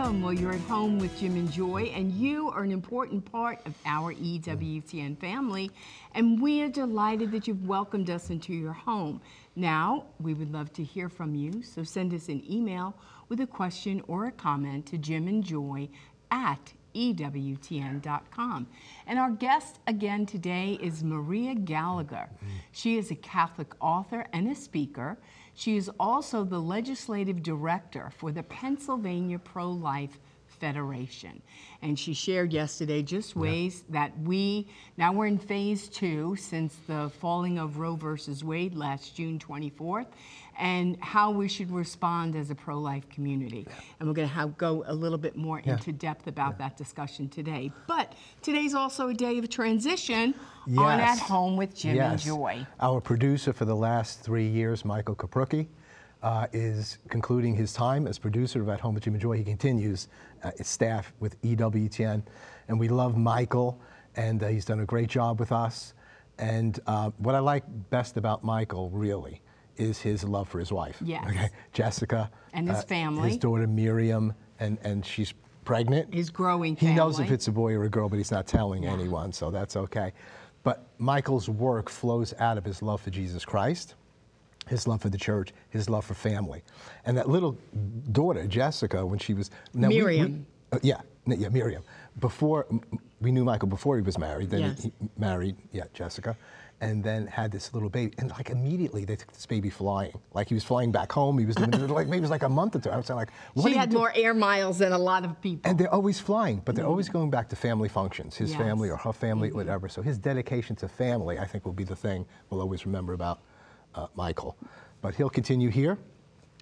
welcome. Well, you're at home with Jim and Joy, and you are an important part of our EWTN family, and we are delighted that you've welcomed us into your home. Now, we would love to hear from you, so send us an email with a question or a comment to Jim and Joy at EWTN.com. And our guest again today is Maria Gallagher. She is a Catholic author and a speaker. She is also the legislative director for the Pennsylvania Pro Life Federation. And she shared yesterday just ways that we, now we're in phase two since the falling of Roe versus Wade last June 24th, and how we should respond as a pro life community. And we're going to have, go a little bit more Yeah. into depth about that discussion today. But today's also a day of transition on At Home with Jim and Joy. Our producer for the last three years, Michael Kaprucki, uh, is concluding his time as producer of At Home with Jim and Joy. He continues uh, his staff with EWTN, and we love Michael, and uh, he's done a great job with us. And uh, what I like best about Michael, really, is his love for his wife. Yes. Okay, Jessica. And his uh, family. His daughter Miriam, and, and she's pregnant. His growing He knows if it's a boy or a girl, but he's not telling anyone, so that's okay. But Michael's work flows out of his love for Jesus Christ, his love for the church, his love for family. And that little daughter, Jessica, when she was. now we- we- Miriam. uh, yeah, yeah, Miriam. Before, m- we knew Michael before he was married, then Yes. he he married, yeah, Jessica, and then had this little baby. And like immediately they took this baby flying. Like he was flying back home. He was doing like maybe it was like a month or two. I was like, what She had more air miles than a lot of people. and they're always flying, but they're always going back to family functions, his Yes. Family or her family, whatever. So his dedication to family, I think, will be the thing we'll always remember about uh, Michael. But he'll continue here.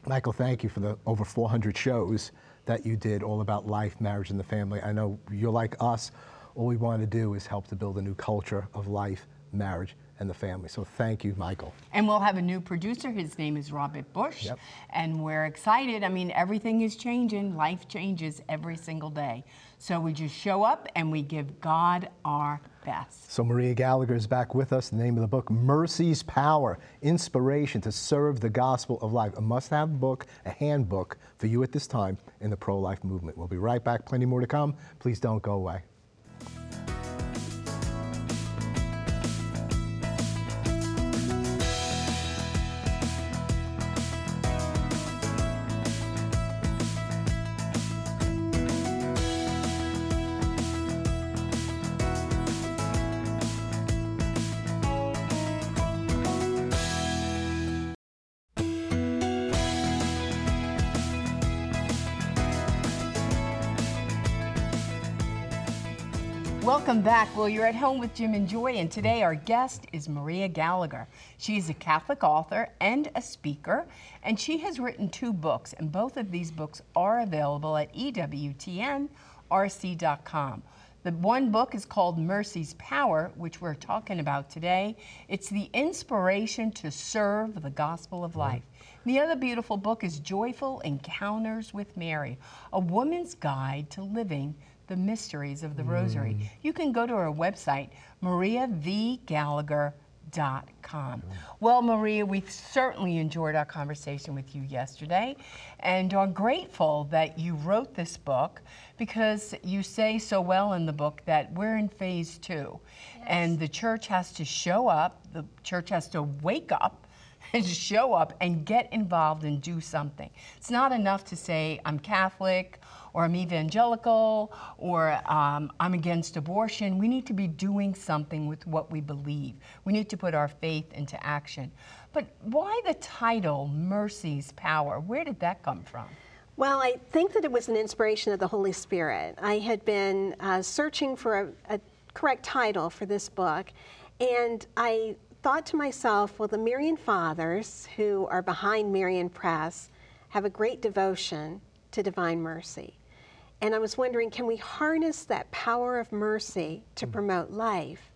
Michael, thank you for the over 400 shows that you did all about life, marriage, and the family. I know you're like us. All we want to do is help to build a new culture of life, marriage, and the family. So thank you, Michael. And we'll have a new producer. His name is Robert Bush. Yep. And we're excited. I mean, everything is changing. Life changes every single day. So we just show up and we give God our best. So Maria Gallagher is back with us. The name of the book, Mercy's Power, Inspiration to Serve the Gospel of Life. A must-have book, a handbook for you at this time in the pro-life movement. We'll be right back. Plenty more to come. Please don't go away. Welcome back. Well, you're at home with Jim and Joy, and today our guest is Maria Gallagher. She is a Catholic author and a speaker, and she has written two books, and both of these books are available at EWTNRC.com. The one book is called Mercy's Power, which we're talking about today. It's the inspiration to serve the gospel of life. The other beautiful book is Joyful Encounters with Mary, a woman's guide to living the mysteries of the hmm. rosary. You can go to our website, mariavgallagher.com. Well, Maria, we certainly enjoyed our conversation with you yesterday and are grateful that you wrote this book because you say so well in the book that we're in phase two and the church has to show up, the church has to wake up and show up and get involved and do something. It's not enough to say, I'm Catholic or I'm evangelical or um, I'm against abortion. We need to be doing something with what we believe. We need to put our faith into action. But why the title, Mercy's Power? Where did that come from? Well, I think that it was an inspiration of the Holy Spirit. I had been uh, searching for a, a correct title for this book, and I thought to myself, well, the Marian Fathers, who are behind Marian Press, have a great devotion to divine mercy. And I was wondering, can we harness that power of mercy to mm. promote life?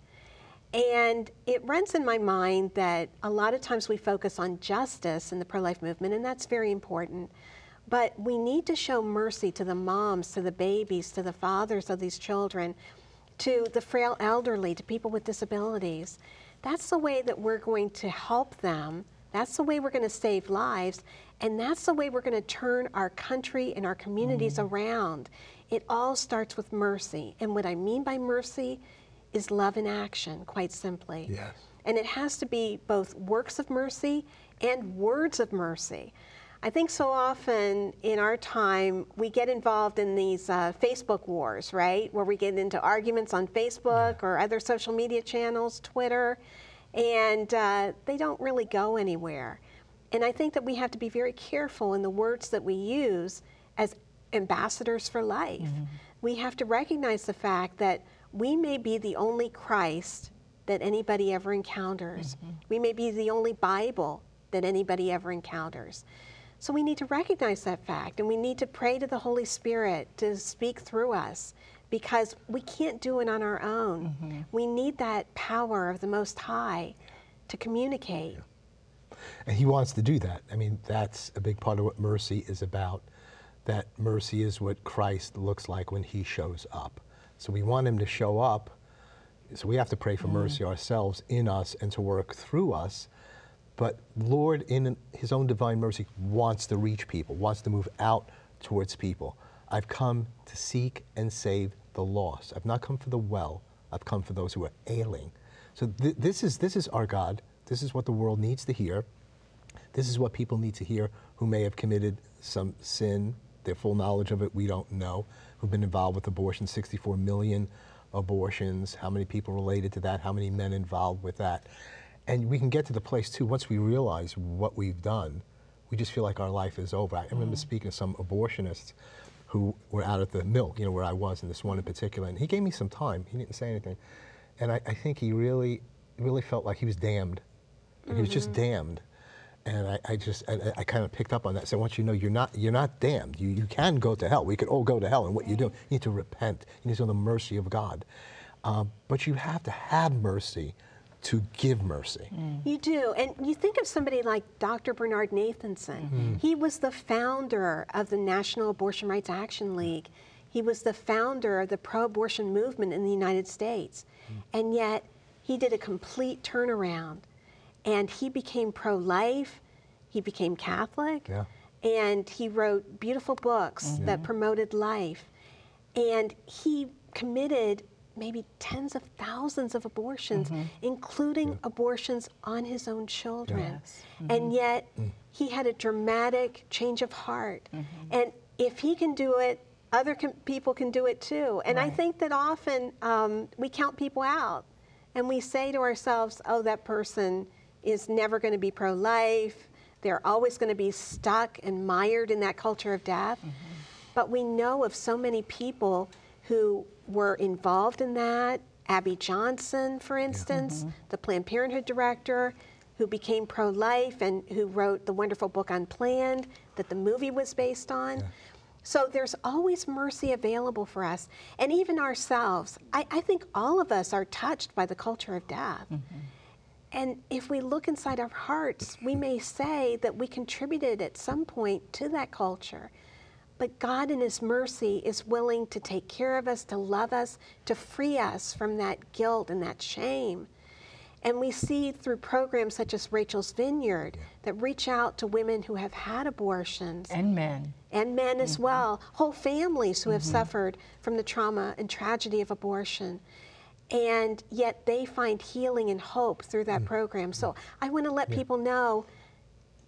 And it runs in my mind that a lot of times we focus on justice in the pro life movement, and that's very important. But we need to show mercy to the moms, to the babies, to the fathers of these children, to the frail elderly, to people with disabilities. That's the way that we're going to help them That's the way we're going to save lives. And that's the way we're going to turn our country and our communities Mm-hmm. around. It all starts with mercy. And what I mean by mercy is love in action, quite simply. Yes. And it has to be both works of mercy and words of mercy. I think so often in our time we get involved in these uh, Facebook wars, right? Where we get into arguments on Facebook or other social media channels, Twitter, and uh, they don't really go anywhere. And I think that we have to be very careful in the words that we use as ambassadors for life. We have to recognize the fact that we may be the only Christ that anybody ever encounters. We may be the only Bible that anybody ever encounters. So we need to recognize that fact and we need to pray to the Holy Spirit to speak through us because we can't do it on our own. Mm-hmm. We need that power of the Most High to communicate. And he wants to do that. I mean, that's a big part of what mercy is about. That mercy is what Christ looks like when he shows up. So we want him to show up. So we have to pray for mm. mercy ourselves in us and to work through us. But Lord, in his own divine mercy, wants to reach people, wants to move out towards people. I've come to seek and save the lost. I've not come for the well. I've come for those who are ailing. So th- this is this is our God. This is what the world needs to hear. This is what people need to hear who may have committed some sin, their full knowledge of it, we don't know, who've been involved with abortion, 64 million abortions, how many people related to that, how many men involved with that. And we can get to the place too, once we realize what we've done, we just feel like our life is over. I remember mm. speaking to some abortionists who were out at the mill, you know, where I was, and this one in particular, and he gave me some time. He didn't say anything. And I, I think he really, really felt like he was damned. And he was just damned. And I, I just, I, I kind of picked up on that. So I want you to know you're not, you're not damned. You, you can go to hell. We could all go to hell. And what you do, you need to repent. You need to know the mercy of God. Um, but you have to have mercy to give mercy. Mm. You do. And you think of somebody like Dr. Bernard Nathanson. Mm-hmm. He was the founder of the National Abortion Rights Action mm. League. He was the founder of the pro abortion movement in the United States. Mm. And yet, he did a complete turnaround. And he became pro life, he became Catholic, Yeah. and he wrote beautiful books that promoted life. And he committed maybe tens of thousands of abortions, mm-hmm. including abortions on his own children. Yes. And mm-hmm. yet, mm. he had a dramatic change of heart. Mm-hmm. And if he can do it, other can, people can do it too. And I think that often um, we count people out and we say to ourselves, oh, that person is never going to be pro life. They're always going to be stuck and mired in that culture of death. But we know of so many people who were involved in that. Abby Johnson, for instance, mm-hmm. the Planned Parenthood director, who became pro life and who wrote the wonderful book Unplanned that the movie was based on. So there's always mercy available for us. And even ourselves, I, I think all of us are touched by the culture of death. Mm-hmm. And if we look inside our hearts, we may say that we contributed at some point to that culture. But God, in His mercy, is willing to take care of us, to love us, to free us from that guilt and that shame. And we see through programs such as Rachel's Vineyard that reach out to women who have had abortions And men. and men as mm-hmm. well, whole families who have mm-hmm. suffered from the trauma and tragedy of abortion. And yet they find healing and hope through that mm. program. So I want to let people know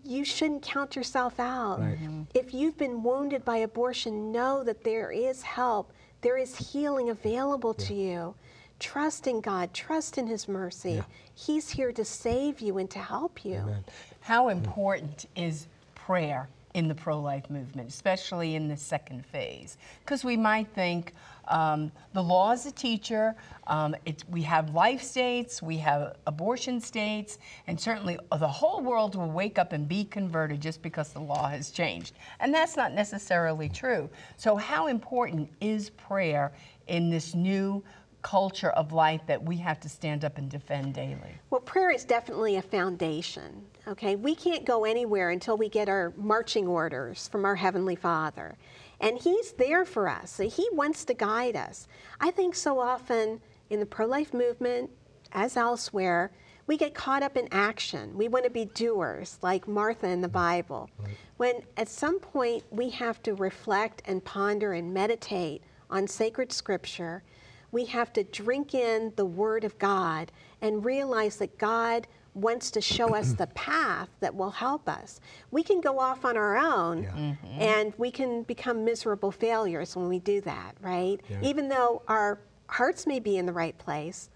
you shouldn't count yourself out. Right. Mm-hmm. If you've been wounded by abortion, know that there is help, there is healing available to you. Trust in God, trust in His mercy. He's here to save you and to help you. Amen. How mm. important is prayer in the pro life movement, especially in the second phase? Because we might think um, the law is a teacher, um, it, we have life states, we have abortion states, and certainly the whole world will wake up and be converted just because the law has changed. And that's not necessarily true. So, how important is prayer in this new culture of life that we have to stand up and defend daily? Well, prayer is definitely a foundation. Okay, we can't go anywhere until we get our marching orders from our Heavenly Father. And He's there for us. He wants to guide us. I think so often in the pro life movement, as elsewhere, We get caught up in action. We want to be doers, like Martha in the Bible. When at some point we have to reflect and ponder and meditate on sacred scripture, we have to drink in the Word of God and realize that God wants to show us the path that will help us. We can go off on our own Yeah. Mm-hmm. and we can become miserable failures when we do that, right? Yeah. Even though our hearts may be in the right place,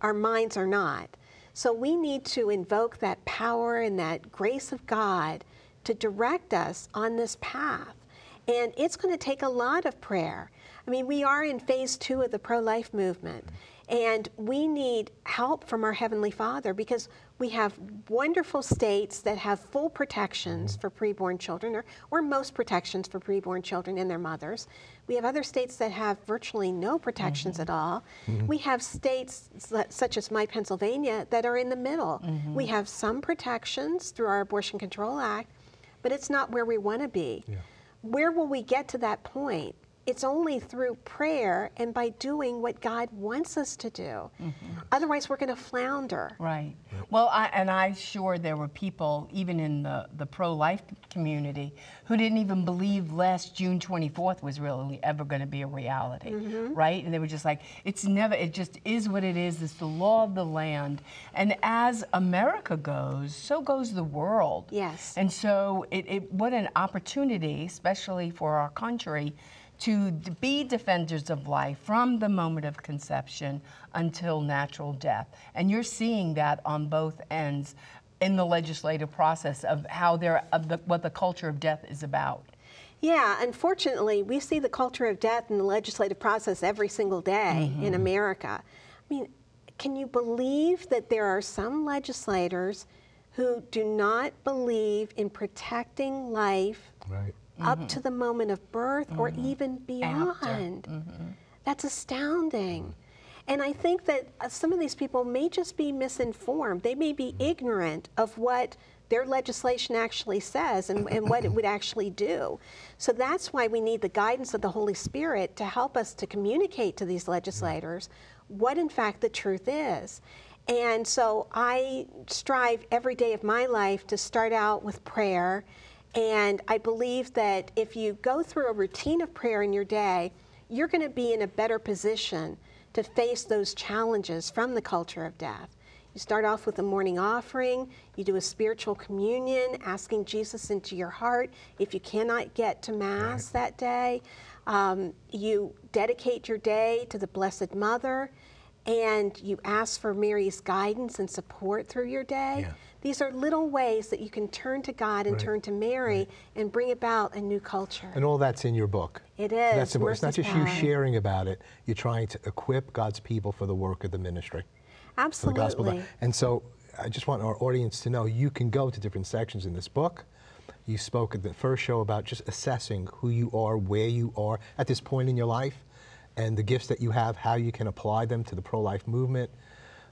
our minds are not. So we need to invoke that power and that grace of God to direct us on this path. And it's going to take a lot of prayer. I mean, we are in phase two of the pro life movement, mm-hmm. And we need help from our Heavenly Father because we have wonderful states that have full protections for preborn children, or, or most protections for preborn children and their mothers. We have other states that have virtually no protections at mm-hmm. all. Mm-hmm. We have states such as my Pennsylvania that are in the middle. Mm-hmm. We have some protections through our Abortion Control Act, but it's not where we want to be. Yeah. Where will we get to that point? It's only through prayer and by doing what God wants us to do. Mm-hmm. Otherwise, we're going to flounder. Right. Well, I, and I'm sure there were people, even in the, the pro life community, who didn't even believe last June 24th was really ever going to be a reality, mm-hmm. right? And they were just like, it's never, it just is what it is. It's the law of the land. And as America goes, so goes the world. Yes. And so, it, it, what an opportunity, especially for our country, to be defenders of life from the moment of conception until natural death. And you're seeing that on both ends in the legislative process of how they're, of the, what the culture of death is about. Yeah, unfortunately, we see the culture of death in the legislative process every single day in mm-hmm. America. I mean, can you believe that there are some legislators who do not believe in protecting life Right. Up mm-hmm. to the moment of birth or mm-hmm. even beyond? After. That's astounding. And I think that uh, some of these people may just be misinformed. They may be ignorant of what their legislation actually says and, and what it would actually do. So that's why we need the guidance of the Holy Spirit to help us to communicate to these legislators what, in fact, the truth is. And so I strive every day of my life to start out with prayer. And I believe that if you go through a routine of prayer in your day, you're going to be in a better position to face those challenges from the culture of death. You start off with a morning offering, you do a spiritual communion, asking Jesus into your heart if you cannot get to Mass that day. Um, you dedicate your day to the Blessed Mother, and you ask for Mary's guidance and support through your day. Yeah. These are little ways that you can turn to God and Right. turn to Mary and bring about a new culture. And all that's in your book. It That's is, important. It's not just you sharing about it. You're trying to equip God's people for the work of the ministry. for the gospel. And so I just want our audience to know you can go to different sections in this book. You spoke at the first show about just assessing who you are, where you are at this point in your life, and the gifts that you have, how you can apply them to the pro life movement.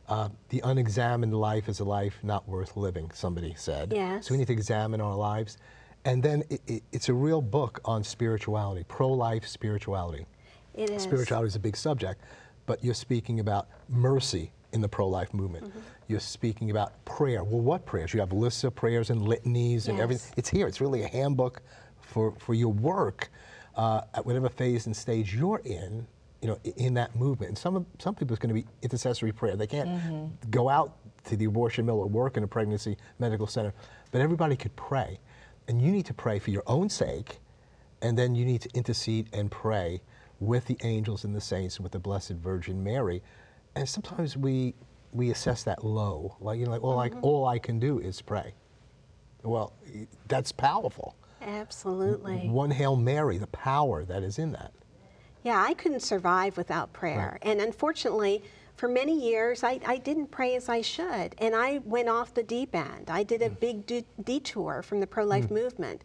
Uh, the unexamined life is a life not worth living, somebody said. Yes. So we need to examine our lives. And then it, it, it's a real book on spirituality, pro life spirituality. It is. Spirituality is a big subject, but you're speaking about mercy in the pro life movement. Mm-hmm. You're speaking about prayer. Well, what prayers? You have lists of prayers and litanies and everything. It's here. It's really a handbook for, for your work uh, at whatever phase and stage you're in. You know, in that movement, and some some people it's going to be intercessory prayer. They can't Mm-hmm. go out to the abortion mill or work in a pregnancy medical center, but everybody could pray, and you need to pray for your own sake, and then you need to intercede and pray with the angels and the saints and with the Blessed Virgin Mary. And sometimes we we assess that low, like you know, like all Mm-hmm. I all I can do is pray. Well, that's powerful. Absolutely. One Hail Mary, the power that is in that. Yeah, I couldn't survive without prayer. And unfortunately, for many years, I, I didn't pray as I should. And I went off the deep end. I did a Mm. big de- detour from the pro life movement.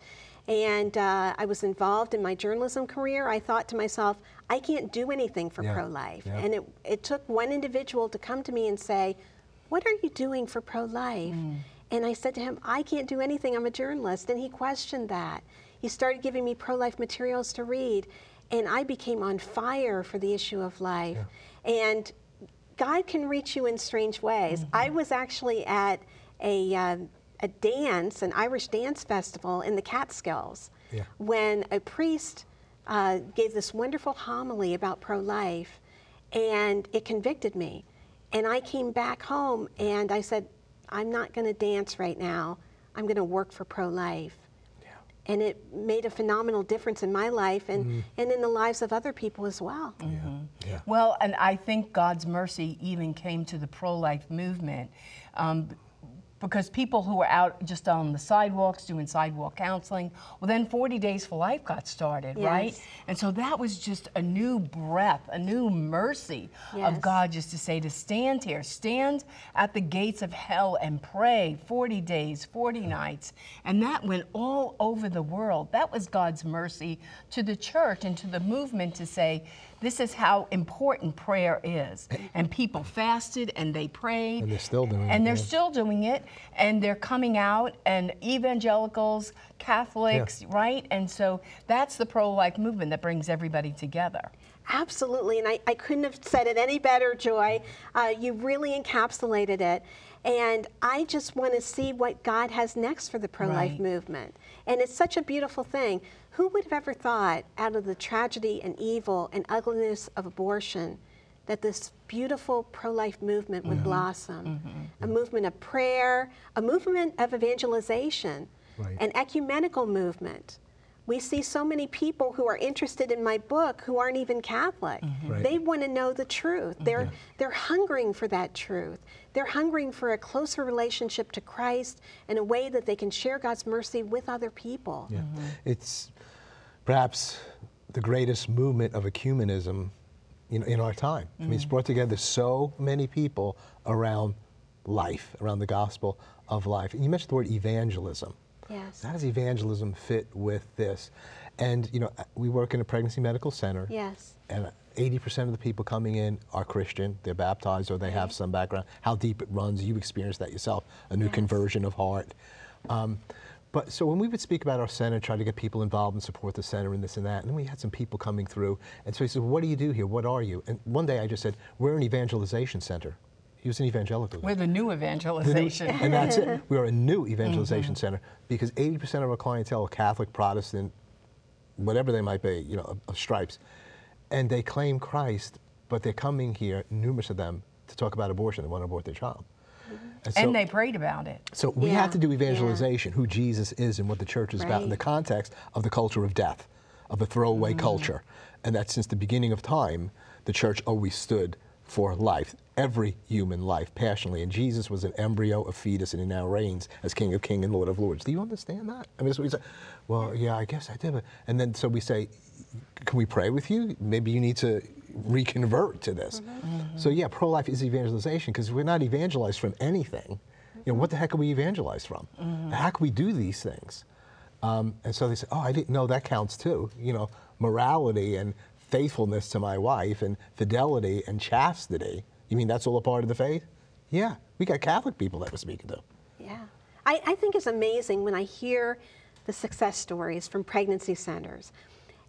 And uh, I was involved in my journalism career. I thought to myself, I can't do anything for Yeah, pro life. yeah. And it, it took one individual to come to me and say, What are you doing for pro life? And I said to him, I can't do anything. I'm a journalist. And he questioned that. He started giving me pro life materials to read. And I became on fire for the issue of life. And God can reach you in strange ways. I was actually at a, um, a dance, an Irish dance festival in the Catskills, Yeah. when a priest uh, gave this wonderful homily about pro life, and it convicted me. And I came back home and I said, I'm not going to dance right now. I'm going to work for pro life. And it made a phenomenal difference in my life and, and in the lives of other people as well. Yeah. Well, and I think God's mercy even came to the pro life movement. Um, because people who were out just on the sidewalks doing sidewalk counseling, well, then 40 Days for Life got started, right? Yes. And so that was just a new breath, a new mercy Yes. of God just to say to stand here, stand at the gates of hell and pray 40 days, 40 nights. And that went all over the world. That was God's mercy to the church and to the movement to say, this is how important prayer is. And people fasted and they prayed. And they're still doing it, And they're yeah. still doing it. And they're coming out, and evangelicals, Catholics, right? And so that's the pro life movement that brings everybody together. Absolutely, and I, I couldn't have said it any better, Joy. Uh, you really encapsulated it. And I just want to see what God has next for the pro life Right. movement. And it's such a beautiful thing. Who would have ever thought, out of the tragedy and evil and ugliness of abortion, that this beautiful pro life movement would mm-hmm. blossom? Mm-hmm. A movement of prayer, a movement of evangelization, Right. an ecumenical movement. We see so many people who are interested in my book who aren't even Catholic. Mm-hmm. Right. They want to know the truth. They're they're hungering for that truth. They're hungering for a closer relationship to Christ in a way that they can share God's mercy with other people. Yeah. Mm-hmm. It's perhaps the greatest movement of ecumenism in, in our time. I mean, it's mm-hmm. brought together so many people around life, around the gospel of life. And you mentioned the word evangelism. Yes. How does evangelism fit with this? And, you know, we work in a pregnancy medical center. Yes. And 80% of the people coming in are Christian. They're baptized or they have some background. How deep it runs, you experienced that yourself, a new Yes. conversion of heart. Um, but so when we would speak about our center, try to get people involved and support the center and this and that, and we had some people coming through. And so he said, What do you do here? What are you? And one day I just said, We're an evangelization center. He was an evangelical. We're the new The new- evangelization. and that's it. We are a new evangelization mm-hmm. center because 80% of our clientele are Catholic, Protestant, whatever they might be, you know, of, of stripes. And they claim Christ, but they're coming here, numerous of them, to talk about abortion. They want to abort their child. Mm-hmm. And, so, and they prayed about it. so we Yeah, have to do yeah. evangelization, who Jesus is and what the church is about in the context of the culture of death, of a throwaway mm-hmm. culture. And that since the beginning of time, the church always stood for life, every human life, passionately. And Jesus was an embryo, a fetus, and he now reigns as King of Kings and Lord of Lords. Do you understand that? I mean, so we say, well, yeah, I guess I did. But, and then so we say, can we pray with you? Maybe you need to reconvert to this. So yeah, pro-life is evangelization because we're not evangelized from anything. You know, what the heck are we evangelized from? How can we do these things? Um, and so they say, oh, I didn't know that counts too. You know, morality and faithfulness to my wife and fidelity and chastity. You mean that's all a part of the faith? Yeah, we got Catholic people that we're speaking to. Yeah. I, I think it's amazing when I hear the success stories from pregnancy centers.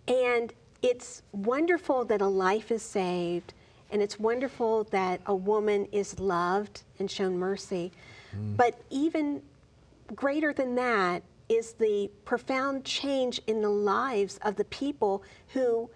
And it's wonderful that a life is saved, and it's wonderful that a woman is loved and shown mercy. Mm. But even greater than that is the profound change in the lives of the people who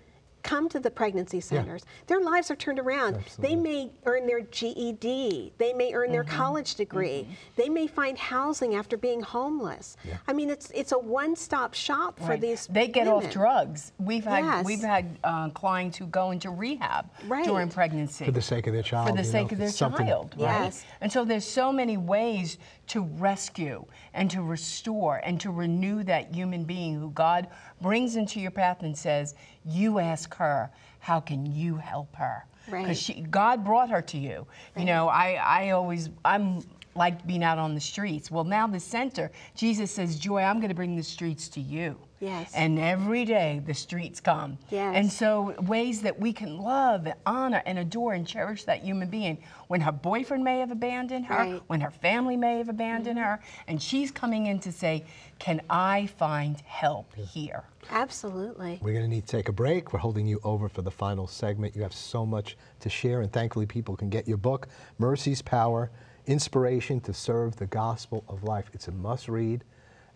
come to the pregnancy centers. Their lives are turned around. They may earn their GED, they may earn their college degree, they may find housing after being homeless. I mean, it's it's a one-stop shop for Right. these. They get off drugs. We've had Yes. we've had uh, clients who go into rehab Right. during pregnancy For the sake of their child. for the sake know, of their something- child, right? Yes. And so there's so many ways to rescue and to restore and to renew that human being who God brings into your path and says, "You ask her, how can you help her?" Because she God brought her to you. You know, I I always I'm like being out on the streets. Well, now the center, Jesus says, Joy, I'm going to bring the streets to you. Yes. And every day the streets come. Yes. And so ways that we can love, and honor, and adore and cherish that human being when her boyfriend may have abandoned her, Right. when her family may have abandoned mm-hmm. her, and she's coming in to say, Can I find help here? Absolutely. We're going to need to take a break. We're holding you over for the final segment. You have so much to share, and thankfully, people can get your book, Mercy's Power Inspiration to Serve the Gospel of Life. It's a must read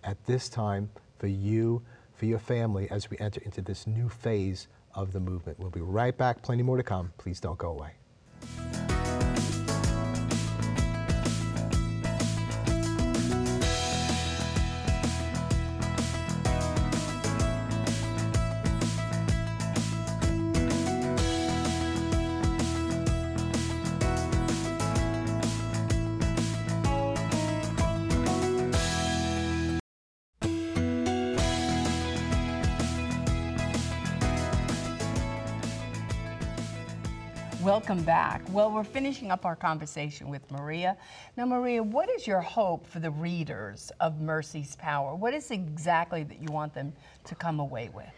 at this time for you, for your family, as we enter into this new phase of the movement. We'll be right back. Plenty more to come. Please don't go away. Well, we're finishing up our conversation with Maria. Now, Maria, what is your hope for the readers of Mercy's Power? What is exactly that you want them to come away with?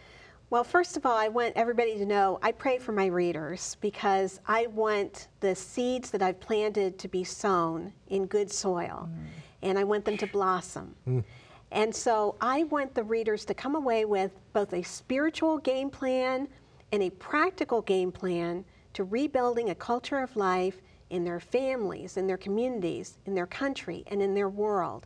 Well, first of all, I want everybody to know I pray for my readers because I want the seeds that I've planted to be sown in good soil mm. and I want them to blossom. Mm. And so I want the readers to come away with both a spiritual game plan and a practical game plan to rebuilding a culture of life in their families, in their communities, in their country, and in their world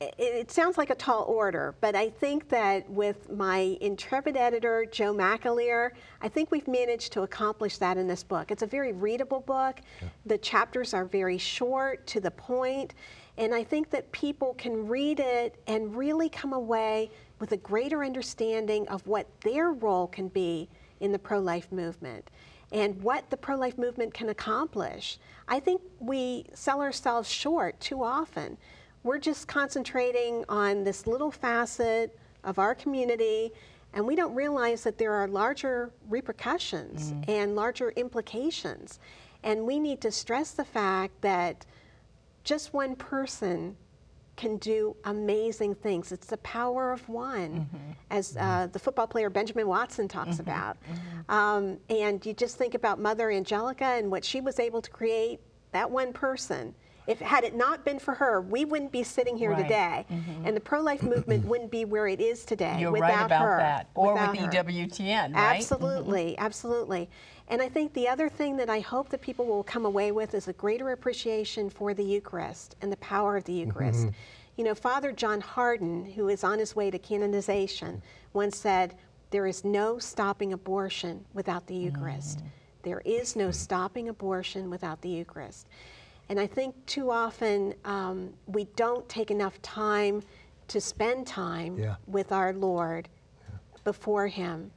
it, it sounds like a tall order, but I think that with my intrepid editor, Joe McAleer, I think we've managed to accomplish that in this book. It's a very readable book. The chapters are very short, to the point, and I think that people can read it and really come away with a greater understanding of what their role can be in the pro life movement and what the pro life movement can accomplish. I think we sell ourselves short too often. We're just concentrating on this little facet of our community and we don't realize that there are larger repercussions mm. and larger implications. And we need to stress the fact that just one person can do amazing things. It's the power of one, as uh, the football player Benjamin Watson talks about. Um, and you just think about Mother Angelica and what she was able to create, that one person. If had it not been for her, we wouldn't be sitting here Right. today, mm-hmm. and the pro-life movement wouldn't be where it is today You're without right about her. that. Or without with her. EWTN, right? Absolutely, mm-hmm. absolutely. And I think the other thing that I hope that people will come away with is a greater appreciation for the Eucharist and the power of the mm-hmm. Eucharist. You know, Father John Hardon, who is on his way to canonization, once said, There is no stopping abortion without the Eucharist. Mm. There is no stopping abortion without the Eucharist. And I think too often um, we don't take enough time to spend time Yeah. with our Lord before Him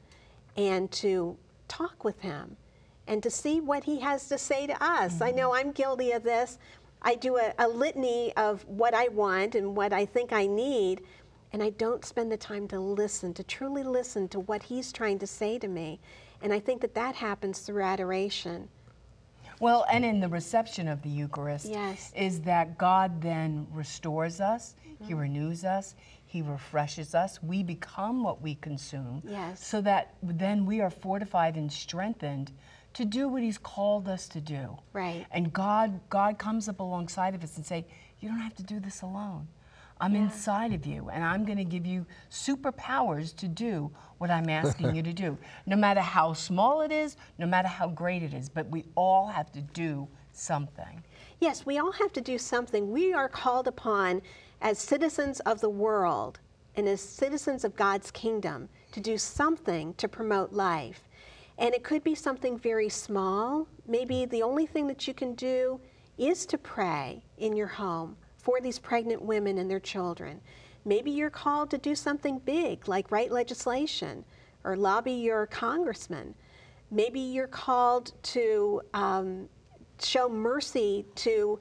and to talk with Him and to see what He has to say to us. I know I'm guilty of this. I do a, a litany of what I want and what I think I need, and I don't spend the time to listen, to truly listen to what He's trying to say to me. And I think that that happens through adoration. Well, and in the reception of the Eucharist, Yes. is that God then restores us, He mm-hmm. renews us, He refreshes us. We become what we consume. Yes. So that then we are fortified and strengthened to do what He's called us to do. Right. And God, God comes up alongside of us and say, "You don't have to do this alone. I'm inside of you, and I'm going to give you superpowers to do what I'm asking you to do. No matter how small it is, no matter how great it is, but we all have to do something. Yes, we all have to do something. We are called upon as citizens of the world and as citizens of God's kingdom to do something to promote life. And it could be something very small. Maybe the only thing that you can do is to pray in your home for these pregnant women and their children. Maybe you're called to do something big, like write legislation or lobby your congressman. Maybe you're called to um, show mercy to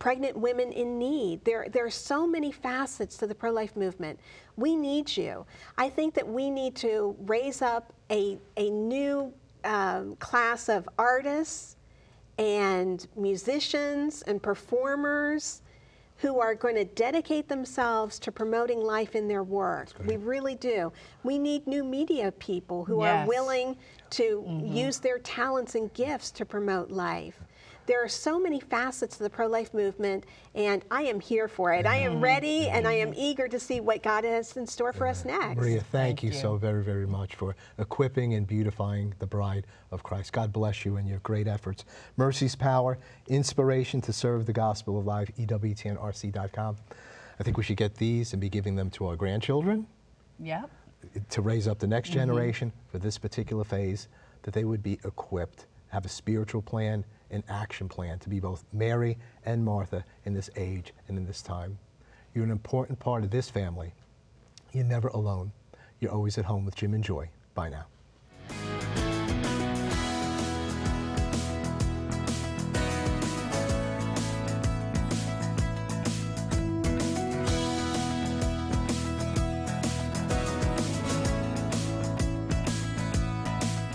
pregnant women in need. There, there are so many facets to the pro life movement. We need you. I think that we need to raise up a, a new um, class of artists and musicians and performers who are going to dedicate themselves to promoting life in their work. We really do. We need new media people who are willing to mm-hmm. use their talents and gifts to promote life. There are so many facets of the pro life movement, and I am here for it. I am mm-hmm. ready mm-hmm. and I am eager to see what God has in store for us next. Maria, thank, Thank you, you. so very, very much for equipping and beautifying the bride of Christ. God bless you and your great efforts. Mercy's Power, inspiration to serve the gospel of life, EWTNRC.com. I think we should get these and be giving them to our grandchildren Yep. to raise up the next mm-hmm. generation for this particular phase, that they would be equipped, have a spiritual plan, an action plan to be both Mary and Martha in this age and in this time. You're an important part of this family. You're never alone. You're always at home with Jim and Joy. Bye now.